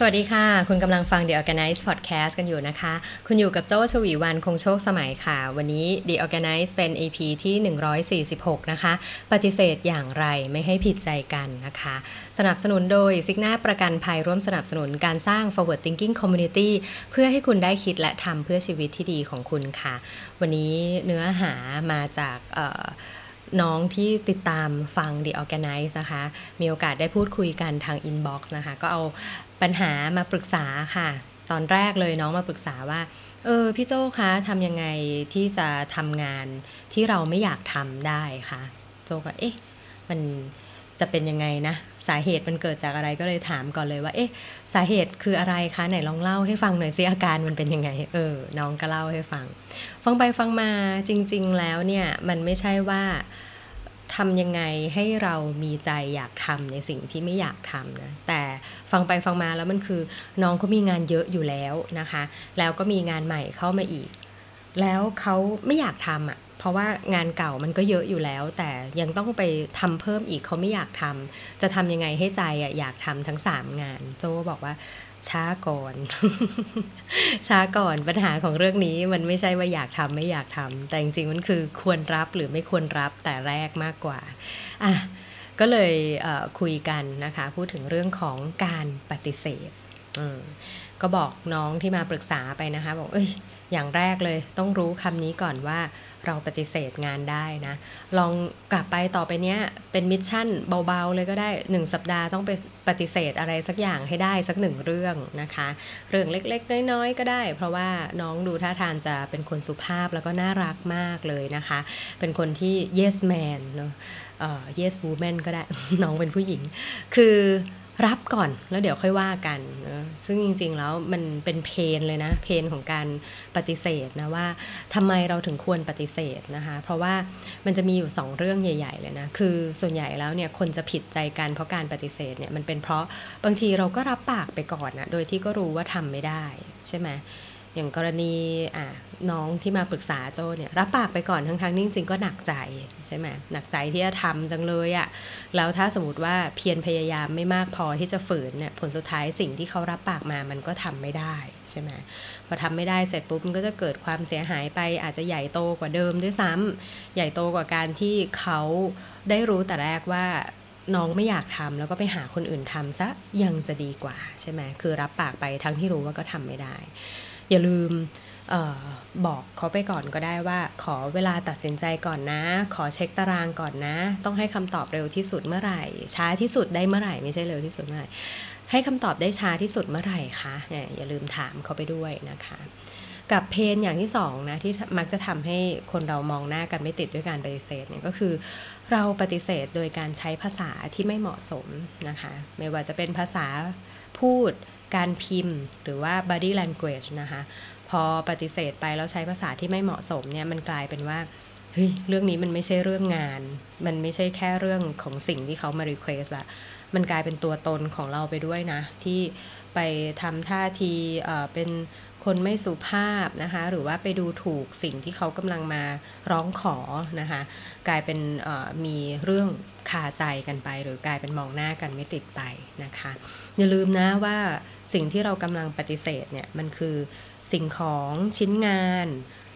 สวัสดีค่ะ คุณกำลังฟัง The Organize Podcast กันอยู่นะคะ คุณอยู่กับโจ้ชวีวันคงโชคสมัยค่ะ วันนี้ The Organize เป็น EP ที่ 146 นะคะ ปฏิเสธอย่างไรไม่ให้ผิดใจกันนะคะ สนับสนุนโดยซิกนาประกันภัยร่วมสนับสนุนการสร้าง forward thinking community เพื่อให้คุณได้คิดและทำเพื่อชีวิตที่ดีของคุณค่ะ วันนี้เนื้อหามาจากน้องที่ติดตามฟัง The Organize นะคะ มีโอกาสได้พูดคุยกันทาง inbox นะคะ ก็เอา ปัญหามาปรึกษาค่ะ ตอนแรกเลยน้องมาปรึกษาว่า เออพี่โจ้คะทำยังไงที่จะทำงานที่เราไม่อยากทำได้คะโจก็เอ๊ะมันจะเป็นยังไงนะ สาเหตุมันเกิดจากอะไรก็เลยถามก่อนเลยว่า เอ๊ะ สาเหตุคืออะไรคะไหนลองเล่าให้ฟังหน่อยสิอาการมันเป็นยังไง เออ น้องก็เล่าให้ฟัง ฟังไปฟังมาจริง ๆ แล้วเนี่ยมันไม่ใช่ว่า ทำยังไงให้เรามีใจอยากทำในสิ่งที่ไม่อยากทำนะแต่ฟังไปฟังมาแล้วมันคือน้องเขามีงานเยอะอยู่แล้วนะคะ แล้วก็มีงานใหม่เข้ามาอีก แล้วเขาไม่อยากทำอะ เพราะว่างานเก่ามันก็เยอะอยู่แล้ว แต่ยังต้องไปทำเพิ่มอีกเขาไม่อยากทำจะทำยังไงให้ใจอยากทำทั้งสามงาน โจบอกว่าช้าก่อน ช้าก่อนปัญหาของเรื่องนี้มันไม่ใช่ว่าอยากทำไม่อยากทำแต่จริงๆมันคือควรรับหรือไม่ควรรับแต่แรกมากกว่าอะก็เลยคุยกันนะคะ พูดถึงเรื่องของการปฏิเสธก็บอกน้องที่มาปรึกษาไปนะคะ บอกเอ้ยอย่างแรกเลยต้องรู้คำนี้ก่อนว่า เราปฏิเสธงานได้นะ ลองกลับไปต่อไปเนี้ยเป็นมิชชั่นเบาๆ เลยก็ได้หนึ่งสัปดาห์ต้องไปปฏิเสธอะไรสักอย่างให้ได้สักหนึ่งเรื่องนะคะ เรื่องเล็กๆ น้อยๆ ก็ได้ เพราะว่าน้องดูท่าทางจะเป็นคนสุภาพแล้วก็น่ารักมากเลยนะคะ เป็นคนที่ yes man เนาะ yes woman ก็ได้ น้องเป็นผู้หญิง คือ รับก่อนแล้วเดี๋ยวค่อยว่ากัน ซึ่งจริงๆแล้วมันเป็นเพนเลยนะ เพนของการปฏิเสธนะว่าทำไมเราถึงควรปฏิเสธนะคะ เพราะว่ามันจะมีอยู่ 2 เรื่องใหญ่ ๆ เลยนะ คือส่วนใหญ่แล้วเนี่ยคนจะผิดใจกันเพราะการปฏิเสธเนี่ยมันเป็นเพราะบางทีเราก็รับปากไปก่อนนะโดยที่ก็รู้ว่าทำไม่ได้ใช่ไหม อย่างกรณีอะน้องที่มาปรึกษาโจเนี่ยรับปากไปก่อนทั้งๆนี่จริงๆก็หนักใจใช่ไหมหนักใจที่จะทำจังเลยอะ่ะแล้วถ้าสมมติว่าเพียรพยายามไม่มากพอที่จะฝืนเนี่ยผลสุดท้ายสิ่งที่เขารับปากมามันก็ทำไม่ได้ใช่ไหมพอทำไม่ได้เสร็จปุ๊บมันก็จะเกิดความเสียหายไปอาจจะใหญ่โตกว่าเดิมด้วยซ้ำใหญ่โตกว่าการที่เขาได้รู้แต่แรกว่าน้องไม่อยากทำแล้วก็ไปหาคนอื่นทำซะยังจะดีกว่าใช่ไหมคือรับปากไปทั้งที่รู้ว่าก็ทำไม่ได้ อย่าลืมออบอกเขาไปก่อนก็ได้ว่า ขอเวลาตัดสินใจก่อนนะ ขอเช็คตารางก่อนนะ ต้องให้คำตอบเร็วที่สุดเมื่อไหร่ ช้าที่สุดได้เมื่อไหร่ไม่ใช่เร็วที่สุดเมื่อไหร่ให้คำตอบได้ช้าที่สุดเมื่อไหร่คะอย่าลืมถามเขาไปด้วยนะคะ กับเพนอย่างที่สองนะที่มักจะทำให้คนเรามองหน้ากันไม่ติดด้วยการปฏิเสธเนี่ยก็คือ เราปฏิเสธโดยการใช้ภาษาที่ไม่เหมาะสมนะคะ ไม่ว่าจะเป็นภาษาพูด การพิมพ์หรือว่า body language นะคะ พอปฏิเสธไปแล้วใช้ภาษาที่ไม่เหมาะสมเนี่ยมันกลายเป็นว่าเฮ้ยเรื่องนี้มันไม่ใช่เรื่องงาน มันไม่ใช่แค่เรื่องของสิ่งที่เขามา request ละมันกลายเป็นตัวตนของเราไปด้วยนะ ที่ไปทำท่าทีเเป็น คนไม่สุภาพนะคะหรือว่าไปดูถูกสิ่งที่เขากำลังมาร้องขอนะคะกลายเป็นมีเรื่องคาใจกันไป หรือกลายเป็นมองหน้ากันไม่ติดไปนะคะอย่าลืมนะว่าสิ่งที่เรากำลังปฏิเสธเนี่ยมันคือสิ่งของชิ้นงาน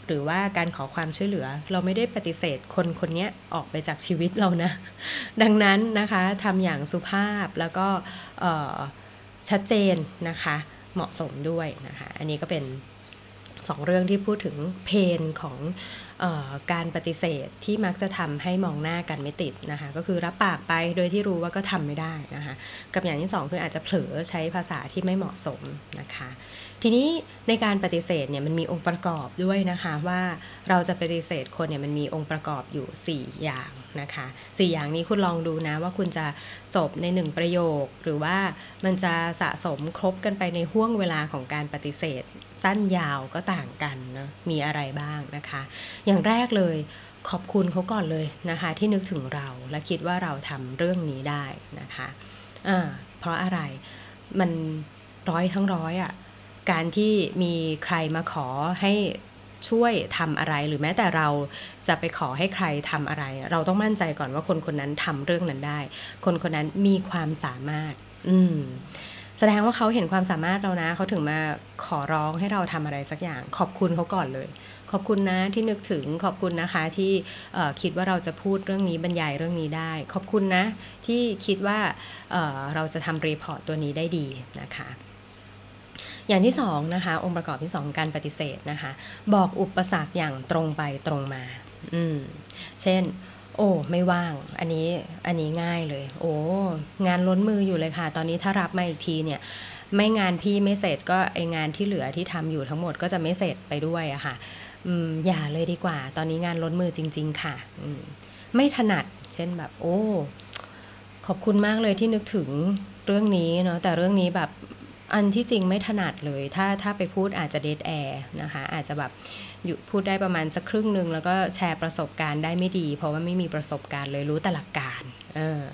หรือว่าการขอความช่วยเหลือ เราไม่ได้ปฏิเสธคนคนนี้ออกไปจากชีวิตเรานะ ดังนั้นนะคะทำอย่างสุภาพแล้วก็ชัดเจนนะคะ เหมาะสมด้วยนะคะ อันนี้ก็เป็นสองเรื่องที่พูดถึงเพนของ การปฏิเสธที่มักจะทำให้มองหน้ากันไม่ติดนะคะก็คือรับปากไปโดยที่รู้ว่าก็ทำไม่ได้นะคะกับอย่างที่สองคืออาจจะเผลอใช้ภาษาที่ไม่เหมาะสมนะคะทีนี้ในการปฏิเสธเนี่ยมันมีองค์ประกอบด้วยนะคะว่าเราจะปฏิเสธคนเนี่ยมันมีองค์ประกอบอยู่ 4 อย่างนะคะ4อย่างนี้คุณลองดูนะว่าคุณจะจบใน 1 ประโยค หรือว่ามันจะสะสมครบกันไปในห่วงเวลาของการปฏิเสธ สั้นยาวก็ต่างกันนะมีอะไรบ้างนะคะอย่างอย่างแรกเลยขอบคุณเขาก่อนเลยนะคะ ที่นึกถึงเราและคิดว่าเราทำเรื่องนี้ได้นะคะะเพราะอะไรมันร้อยทั้งร้อยอะ่ะการที่มีใครมาขอให้ช่วยทำอะไรหรือแม้แต่เราจะไปขอให้ใครทำอะไร เราต้องมั่นใจก่อนว่าคนคนนั้นทำเรื่องนั้นได้ คนคนนั้นมีความสามารถ อืมแสดงว่าเขาเห็นความสามารถเรานะ เขาถึงมาขอร้องให้เราทำอะไรสักอย่าง ขอบคุณเขาก่อนเลย ขอบคุณนะที่นึกถึงขอบคุณนะคะที่คิดว่าเราจะพูดเรื่องนี้บรรยายเรื่องนี้ได้ ขอบคุณนะที่คิดว่าเเราจะทำรีพอร์ตตัวนี้ได้ดีนะคะอย่างที่สองนะคะองค์ประกอบที่สองการปฏิเสธนะคะบอกอุปสรรคอย่างตรงไปตรงมาอืมเช่น โอ้ไม่ว่าง อันนี้อันนี้ง่ายเลย โอ้งานล้นมืออยู่เลยค่ะ ตอนนี้ถ้ารับมาอีกทีเนี่ยไม่งานพี่ไม่เสร็จก็ไองานที่เหลือที่ทำอยู่ทั้งหมดก็จะไม่เสร็จไปด้วยอะค่ะ อย่าเลยดีกว่า ตอนนี้งานล้นมือจริง ๆ ค่ะมไม่ถนัด เช่นแบบ โอ้ ขอบคุณมากเลยที่นึกถึงเรื่องนี้เนาะแต่เรื่องนี้แบบอันที่จริงไม่ถนัดเลย ถ้าถ้าไปพูดอาจจะเดทแอร์นะคะ อาจจะแบบอยู่พูดได้ประมาณสักครึ่งหนึ่งแล้วก็แชร์ประสบการณ์ได้ไม่ดี เพราะว่าไม่มีประสบการณ์เลยรู้แต่หลักการเออ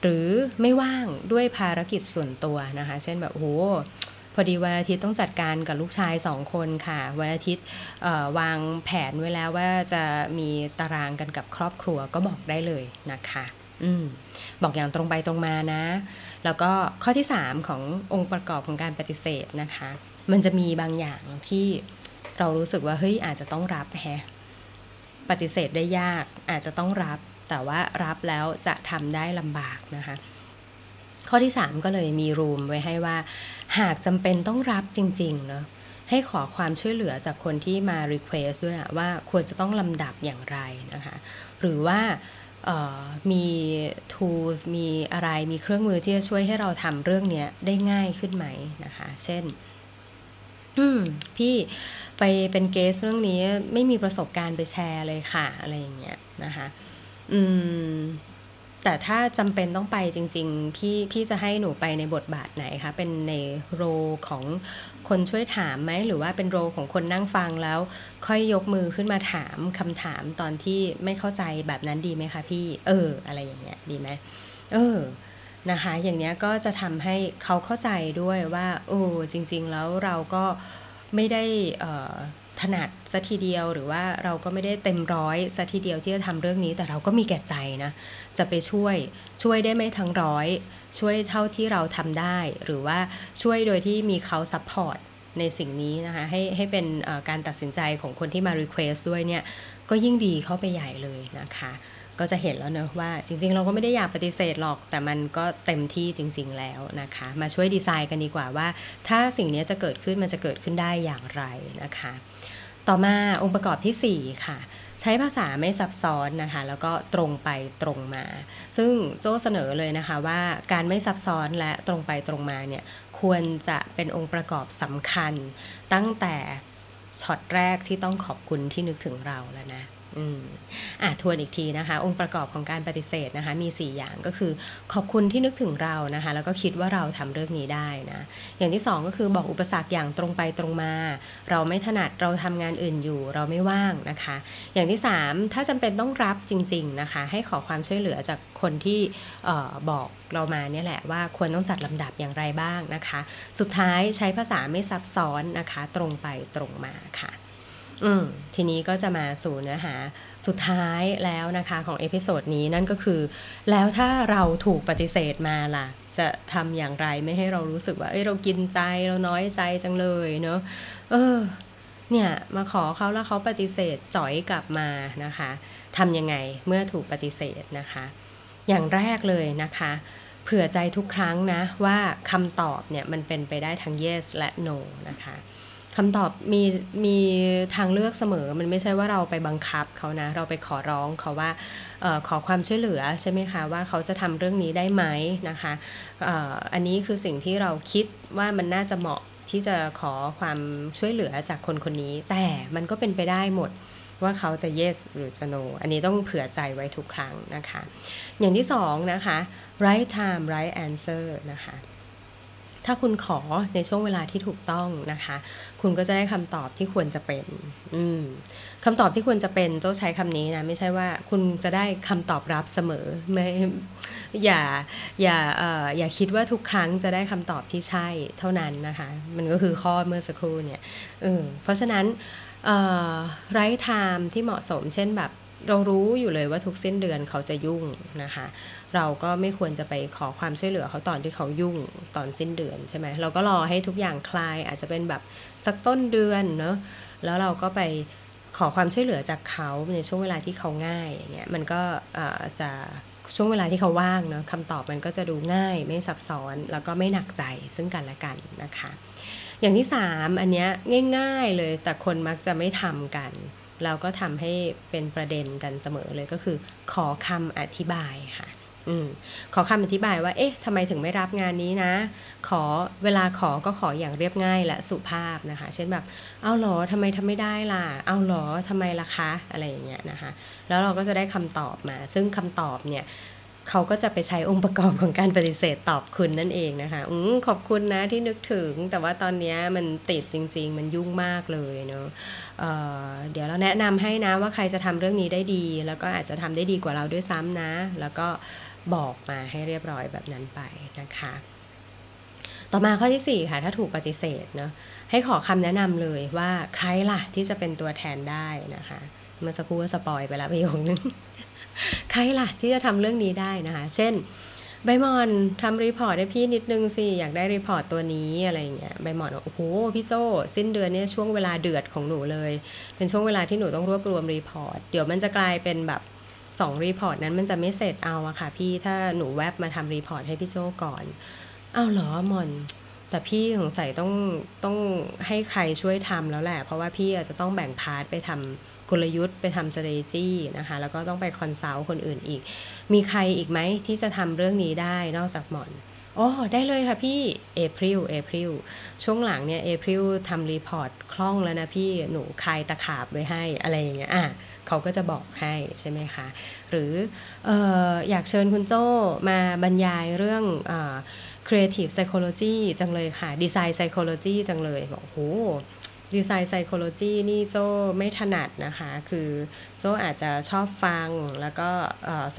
หรือไม่ว่างด้วยภารกิจส่วนตัวนะคะ เช่นแบบโอ้ พอดีวันอาทิตย์ต้องจัดการกับลูกชายสองคนค่ะ วันอาทิตย์วางแผนไว้แล้วว่าจะมีตารางกันกับครอบครัวก็บอกได้เลยนะคะอืมบอกอย่างตรงไปตรงมานะ แล้วก็ข้อที่ 3 ขององค์ประกอบของการปฏิเสธนะคะ มันจะมีบางอย่างที่เรารู้สึกว่าเฮ้ยอาจจะต้องรับแฮะปฏิเสธได้ยากอาจจะต้องรับ แต่ว่ารับแล้วจะทำได้ลำบากนะคะ ข้อที่ 3 ก็เลยมีรูมไว้ให้ว่า หากจำเป็นต้องรับจริงๆเนาะให้ขอความช่วยเหลือจากคนที่มา Request ด้วยว่าควรจะต้องลำดับอย่างไรนะคะหรือว่ามี tools มีอะไรมีเครื่องมือที่จะช่วยให้เราทำเรื่องนี้ได้ง่ายขึ้นไหมนะคะ เช่น อืม พี่ไปเป็นเกสเรื่องนี้ไม่มีประสบการณ์ไปแชร์เลยค่ะ อะไรอย่างเงี้ยนะคะ อืม แต่ถ้าจำเป็นต้องไปจริง ๆ พี่พี่จะให้หนูไปในบทบาทไหนคะ เป็นในโรของคนช่วยถามไหม หรือว่าเป็นโรของคนนั่งฟังแล้ว ค่อยยกมือขึ้นมาถามคำถามตอนที่ไม่เข้าใจแบบนั้นดีไหมคะพี่ เออ อะไรอย่างเงี้ยดีไหมเออนะคะ อย่างเนี้ยก็จะทำให้เขาเข้าใจด้วยว่า โอ้จริง ๆ แล้วเราก็ไม่ได้ ถนัดซะทีเดียวหรือว่าเราก็ไม่ได้เต็มร้อยซะทีเดียวที่จะทำเรื่องนี้ แต่เราก็มีแก่ใจนะ จะไปช่วยช่วยได้ไม่ทั้งร้อย ช่วยเท่าที่เราทำได้ หรือว่าช่วยโดยที่มีเขา support ในสิ่งนี้นะคะให้ให้เป็นการตัดสินใจของคนที่มา Request ด้วยเนี่ยก็ยิ่งดีเข้าไปใหญ่เลยนะคะ ก็จะเห็นแล้วเนอะว่าจริงๆ เราก็ไม่ได้อยากปฏิเสธหรอก แต่มันก็เต็มที่จริง ๆ แล้วนะคะ มาช่วยดีไซน์กันดีกว่าว่า ถ้าสิ่งนี้จะเกิดขึ้นมันจะเกิดขึ้นได้อย่างไรนะคะ ต่อมาองค์ประกอบที่ 4 ค่ะ ใช้ภาษาไม่ซับซ้อนนะคะ แล้วก็ตรงไปตรงมา ซึ่งโจ้เสนอเลยนะคะว่าการไม่ซับซ้อนและตรงไปตรงมาเนี่ยควรจะเป็นองค์ประกอบสำคัญ ตั้งแต่ช็อตแรกที่ต้องขอบคุณที่นึกถึงเราแล้วนะ อืมอะทวนอีกทีนะคะ องค์ประกอบของการปฏิเสธนะคะ มี 4 อย่างก็คือ ขอบคุณที่นึกถึงเรานะคะ แล้วก็คิดว่าเราทำเรื่องนี้ได้นะ อย่างที่ 2 ก็คือบอกอุปสรรคอย่างตรงไปตรงมา เราไม่ถนัดเราทำงานอื่นอยู่ เราไม่ว่างนะคะ อย่างที่ 3 ถ้าจำเป็นต้องรับจริง ๆนะคะ ให้ขอความช่วยเหลือจากคนที่ออบอกเรามาเนี่ยแหละว่าควรต้องจัดลำดับอย่างไรบ้างนะคะ สุดท้ายใช้ภาษาไม่ซับซ้อนนะคะ ตรงไปตรงมาค่ะ อืมทีนี้ก็จะมาสู่เนื้อหาสุดท้ายแล้วนะคะของเอพิโซดนี้นั่นก็คือ แล้วถ้าเราถูกปฏิเสธมาล่ะ จะทำอย่างไรไม่ให้เรารู้สึกว่า เอ้ยเรากินใจเราน้อยใจจังเลยเนาะเออ เนี่ย มาขอเขาแล้วเขาปฏิเสธจ่อยกลับมานะคะทำยังไงเมื่อถูกปฏิเสธนะคะ อย่างแรกเลยนะคะ เผื่อใจทุกครั้งนะว่าคำตอบเนี่ยมันเป็นไปได้ทั้ง yes และ no นะคะ คำตอบมีมีทางเลือกเสมอ มันไม่ใช่ว่าเราไปบังคับเขานะ เราไปขอร้องเขาว่าออขอความช่วยเหลือใช่ไหมคะว่าเขาจะทำเรื่องนี้ได้ไหมนะคะออันนี้คือสิ่งที่เราคิดว่ามันน่าจะเหมาะที่จะขอความช่วยเหลือจากคนคนนี้ แต่มันก็เป็นไปได้หมดว่าเขาจะ yes หรือจะ no อันนี้ต้องเผื่อใจไว้ทุกครั้งนะคะ อย่างที่สองนะคะ right time right answer นะคะ ถ้าคุณขอในช่วงเวลาที่ถูกต้องนะคะ คุณก็จะได้คำตอบที่ควรจะเป็นอืคำตอบที่ควรจะเป็นเจ้าใช้คำนี้นะ ไม่ใช่ว่าคุณจะได้คำตอบรับเสมอไม่อย่าอย่าเอออย่าคิดว่าทุกครั้งจะได้คำตอบที่ใช่เท่านั้นนะคะ มันก็คือข้อเมื่อสักครู่เนี่ยเออเพราะฉะนั้นไร้ไทม์ที่เหมาะสมเช่นแบบเรารู้อยู่เลยว่าทุกสิ้นเดือนเขาจะยุ่งนะคะ เราก็ไม่ควรจะไปขอความช่วยเหลือเขาตอนที่เขายุ่งตอนสิ้นเดือนใช่ไหมเราก็รอให้ทุกอย่างคลายอาจจะเป็นแบบสักต้นเดือนเนาะแล้วเราก็ไปขอความช่วยเหลือจากเขาในช่วงเวลาที่เขาง่ายอย่างเงี้ยมันก็จะช่วงเวลาที่เขาว่างเนาะคำตอบมันก็จะดูง่ายไม่ซับซ้อนแล้วก็ไม่หนักใจซึ่งกันและกันนะคะ อย่างที่สามอันเนี้ยง่าย ๆเลยแต่คนมักจะไม่ทำกันเราก็ทำให้เป็นประเด็นกันเสมอเลยก็คือ ขอคำอธิบายค่ะ อขอคำอธิบายว่า เอ๊ะทำไมถึงไม่รับงานนี้นะ ขอเวลาขอก็ขออย่างเรียบง่ายและสุภาพนะคะ เช่นแบบ เอาหรอทำไมทำไม่ได้ล่ะ เอาหรอทำไมล่ะคะ อะไรอย่างเงี้ยนะคะ แล้วเราก็จะได้คำตอบมา ซึ่งคำตอบเนี่ยเขาก็จะไปใช้องค์ประกอบของการปฏิเสธตอบคุณนั่นเองนะคะอืขอบคุณนะที่นึกถึง แต่ว่าตอนนี้มันติดจริง ๆ มันยุ่งมากเลยเนาะเดี๋ยวเราแนะนำให้นะว่าใครจะทำเรื่องนี้ได้ดี แล้วก็อาจจะทำได้ดีกว่าเราด้วยซ้ำนะ แล้วก็ บอกมาให้เรียบร้อยแบบนั้นไปนะคะ ต่อมาข้อที่ 4 ค่ะ ถ้าถูกปฏิเสธเนาะให้ขอคำแนะนำเลยว่าใครล่ะที่จะเป็นตัวแทนได้นะคะเมื่อสักครู่ spoil ไปแล้วประโยคนึงใครล่ะที่จะทำเรื่องนี้ได้นะคะ เช่นใบมอนทำ report ให้พี่นิดนึงสิ อยากได้ report ตัวนี้อะไรเงี้ยใบมอนโอ้โหพี่โจสิ้นเดือนเนี้ยช่วงเวลาเดือดของหนูเลย เป็นช่วงเวลาที่หนูต้องรวบรวม report เดี๋ยวมันจะกลายเป็นแบบ สอง report นั้นมันจะไม่เสร็จเอาอะค่ะพี่ถ้าหนูแวบมาทำ report ให้พี่โจก่อนอ้าวเหรอมอน แต่พี่สงสัยต้องต้องให้ใครช่วยทำแล้วแหละ เพราะว่าพี่อาจจะต้องแบ่ง part ไปทำกลยุทธ์ไปทำ strategy นะคะ แล้วก็ต้องไป consult คนอื่นอีก มีใครอีกไหมที่จะทำเรื่องนี้ได้นอกจากมอน อ๋อได้เลยค่ะพี่เอพริลเอพริลช่วงหลังเนี่ยเอพริลทำ report คล่องแล้วนะพี่หนูคายตะขาบไว้ให้อะไรอย่างเงี้ยอะเขาก็จะบอกให้ใช่ไหมคะ หรืออออยากเชิญคุณโจ้มาบรรยายเรื่องอ creative psychology จังเลยค่ะ design psychology จังเลยบอกโห design psychology นี่โจไม่ถนัดนะคะ คือโจอาจจะชอบฟังแล้วก็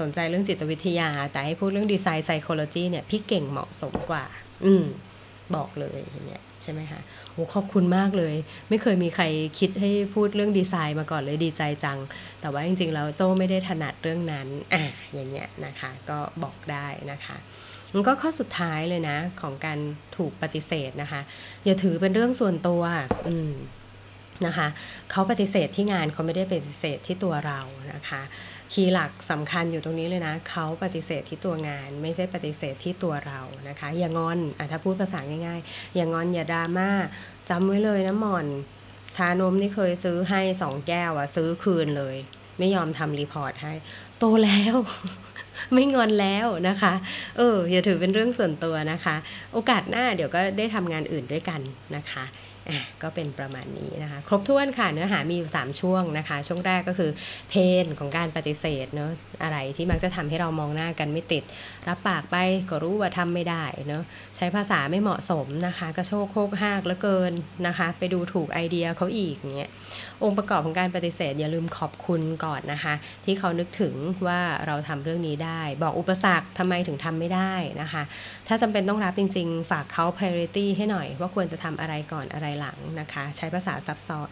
สนใจเรื่องจิตวิทยา แต่ให้พูดเรื่องดีไซน์ไซโคโลจีเนี่ยพี่เก่งเหมาะสมกว่า อืมบอกเลยอย่างเงี้ยใช่ไหมคะโอ้ขอบคุณมากเลย ไม่เคยมีใครคิดให้พูดเรื่องดีไซน์มาก่อนเลยดีใจจัง แต่ว่าจริงๆแล้วโจไม่ได้ถนัดเรื่องนั้นอะอย่างเงี้ยนะคะ ก็บอกได้นะคะ มันก็ข้อสุดท้ายเลยนะ ของการถูกปฏิเสธนะคะ อย่าถือเป็นเรื่องส่วนตัวอืมนะคะเขาปฏิเสธที่งานเขาไม่ได้ปฏิเสธที่ตัวเรานะคะ key หลักสำคัญอยู่ตรงนี้เลยนะเขาปฏิเสธที่ตัวงาน ไม่ใช่ปฏิเสธที่ตัวเรานะคะ อย่างอนอะถ้าพูดภาษาง่ายๆ อย่างอนอย่าดราม่าจำไว้เลยนะมอน ชานมที่เคยซื้อให้สองแก้วอะซื้อคืนเลย ไม่ยอมทำ report ให้ โตแล้ว ไม่งอนแล้วนะคะ เอออย่าถือเป็นเรื่องส่วนตัวนะคะ โอกาสหน้าเดี๋ยวก็ได้ทำงานอื่นด้วยกันนะคะ ก็เป็นประมาณนี้นะคะ ครบถ้วนค่ะเนื้อหามีอยู่ 3 ช่วงนะคะ ช่วงแรกก็คือเพนของการปฏิเสธเนาะอะไรที่มักจะทำให้เรามองหน้ากันไม่ติด รับปากไปก็รู้ว่าทำไม่ได้เนาะใช้ภาษาไม่เหมาะสมนะคะกระโชกโคกหากแล้วเกินนะคะ ไปดูถูกไอเดียเขาอีกเงี้ยองค์ประกอบของการปฏิเสธ อย่าลืมขอบคุณก่อนนะคะ ที่เขานึกถึงว่าเราทำเรื่องนี้ได้ บอกอุปสรรคทำไมถึงทำไม่ได้นะคะ ถ้าจำเป็นต้องรับจริง ๆ ฝากเขา priority ให้หน่อย ว่าควรจะทำอะไรก่อนอะไรหลังนะคะ ใช้ภาษาซับซ้อน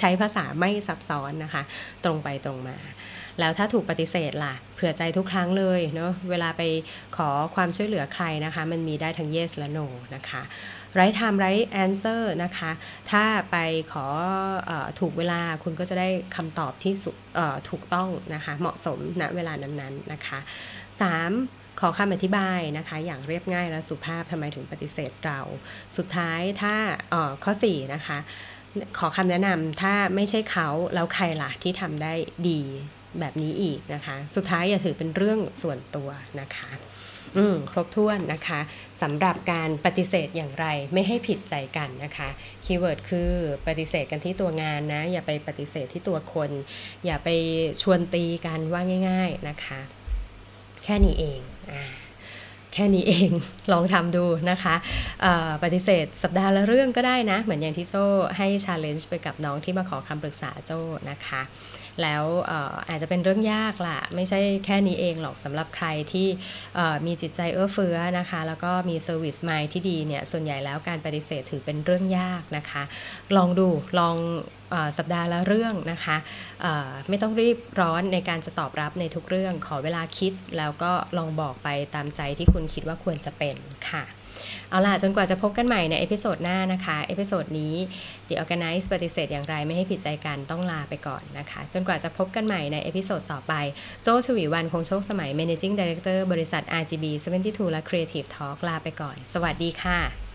ใช้ภาษาไม่ซับซ้อนนะคะ ตรงไปตรงมา แล้วถ้าถูกปฏิเสธล่ะ เผื่อใจทุกครั้งเลยเนาะเวลาไปขอความช่วยเหลือใครนะคะ มันมีได้ทั้ง yes และ no นะคะ right time right answer นะคะ ถ้าไปขออถูกเวลาคุณก็จะได้คำตอบที่ถูกต้องนะคะ เหมาะสมณเวลานั้นๆนะคะ 3. ขอคำอธิบายนะคะ อย่างเรียบง่ายและสุภาพทำไมถึงปฏิเสธเรา สุดท้ายถ้าข้อ 4 นะคะ ขอคำแนะนำถ้าไม่ใช่เขาแล้วใครล่ะที่ทำได้ดีแบบนี้อีกนะคะ สุดท้ายอย่าถือเป็นเรื่องส่วนตัวนะคะ อืมครบถ้วนนะคะสำหรับการปฏิเสธอย่างไรไม่ให้ผิดใจกันนะคะ keyword คือปฏิเสธกันที่ตัวงานนะ อย่าไปปฏิเสธที่ตัวคน อย่าไปชวนตีกันว่าง่าย ๆนะคะ แค่นี้เองแค่นี้เองลองทำดูนะคะปฏิเสธสัปดาห์ละเรื่องก็ได้นะ เหมือนอย่างที่โจ้ให้ challenge ไปกับน้องที่มาขอคำปรึกษาโจ้นะคะ แล้วอาจจะเป็นเรื่องยากล่ะไม่ใช่แค่นี้เองหรอกสำหรับใครที่มีจิตใจเอื้อเฟื้อนะคะ แล้วก็มี service mind ที่ดีเนี่ยส่วนใหญ่แล้วการปฏิเสธถือเป็นเรื่องยากนะคะ ลองดูลองอสัปดาห์ละเรื่องนะคะไม่ต้องรีบร้อนในการจะตอบรับในทุกเรื่องขอเวลาคิดแล้วก็ลองบอกไปตามใจที่คุณคิดว่าควรจะเป็นค่ะ เอาล่ะจนกว่าจะพบกันใหม่ใน episode หน้านะคะเอพิโซดนี้ The Organize ปฏิเสธอย่างไรไม่ให้ผิดใจกันต้องลาไปก่อนนะคะ จนกว่าจะพบกันใหม่ใน episode ต่อไป โจชวีวันคงโชคสมัย Managing Director บริษัท RGB 72 และ Creative Talk ลาไปก่อน สวัสดีค่ะ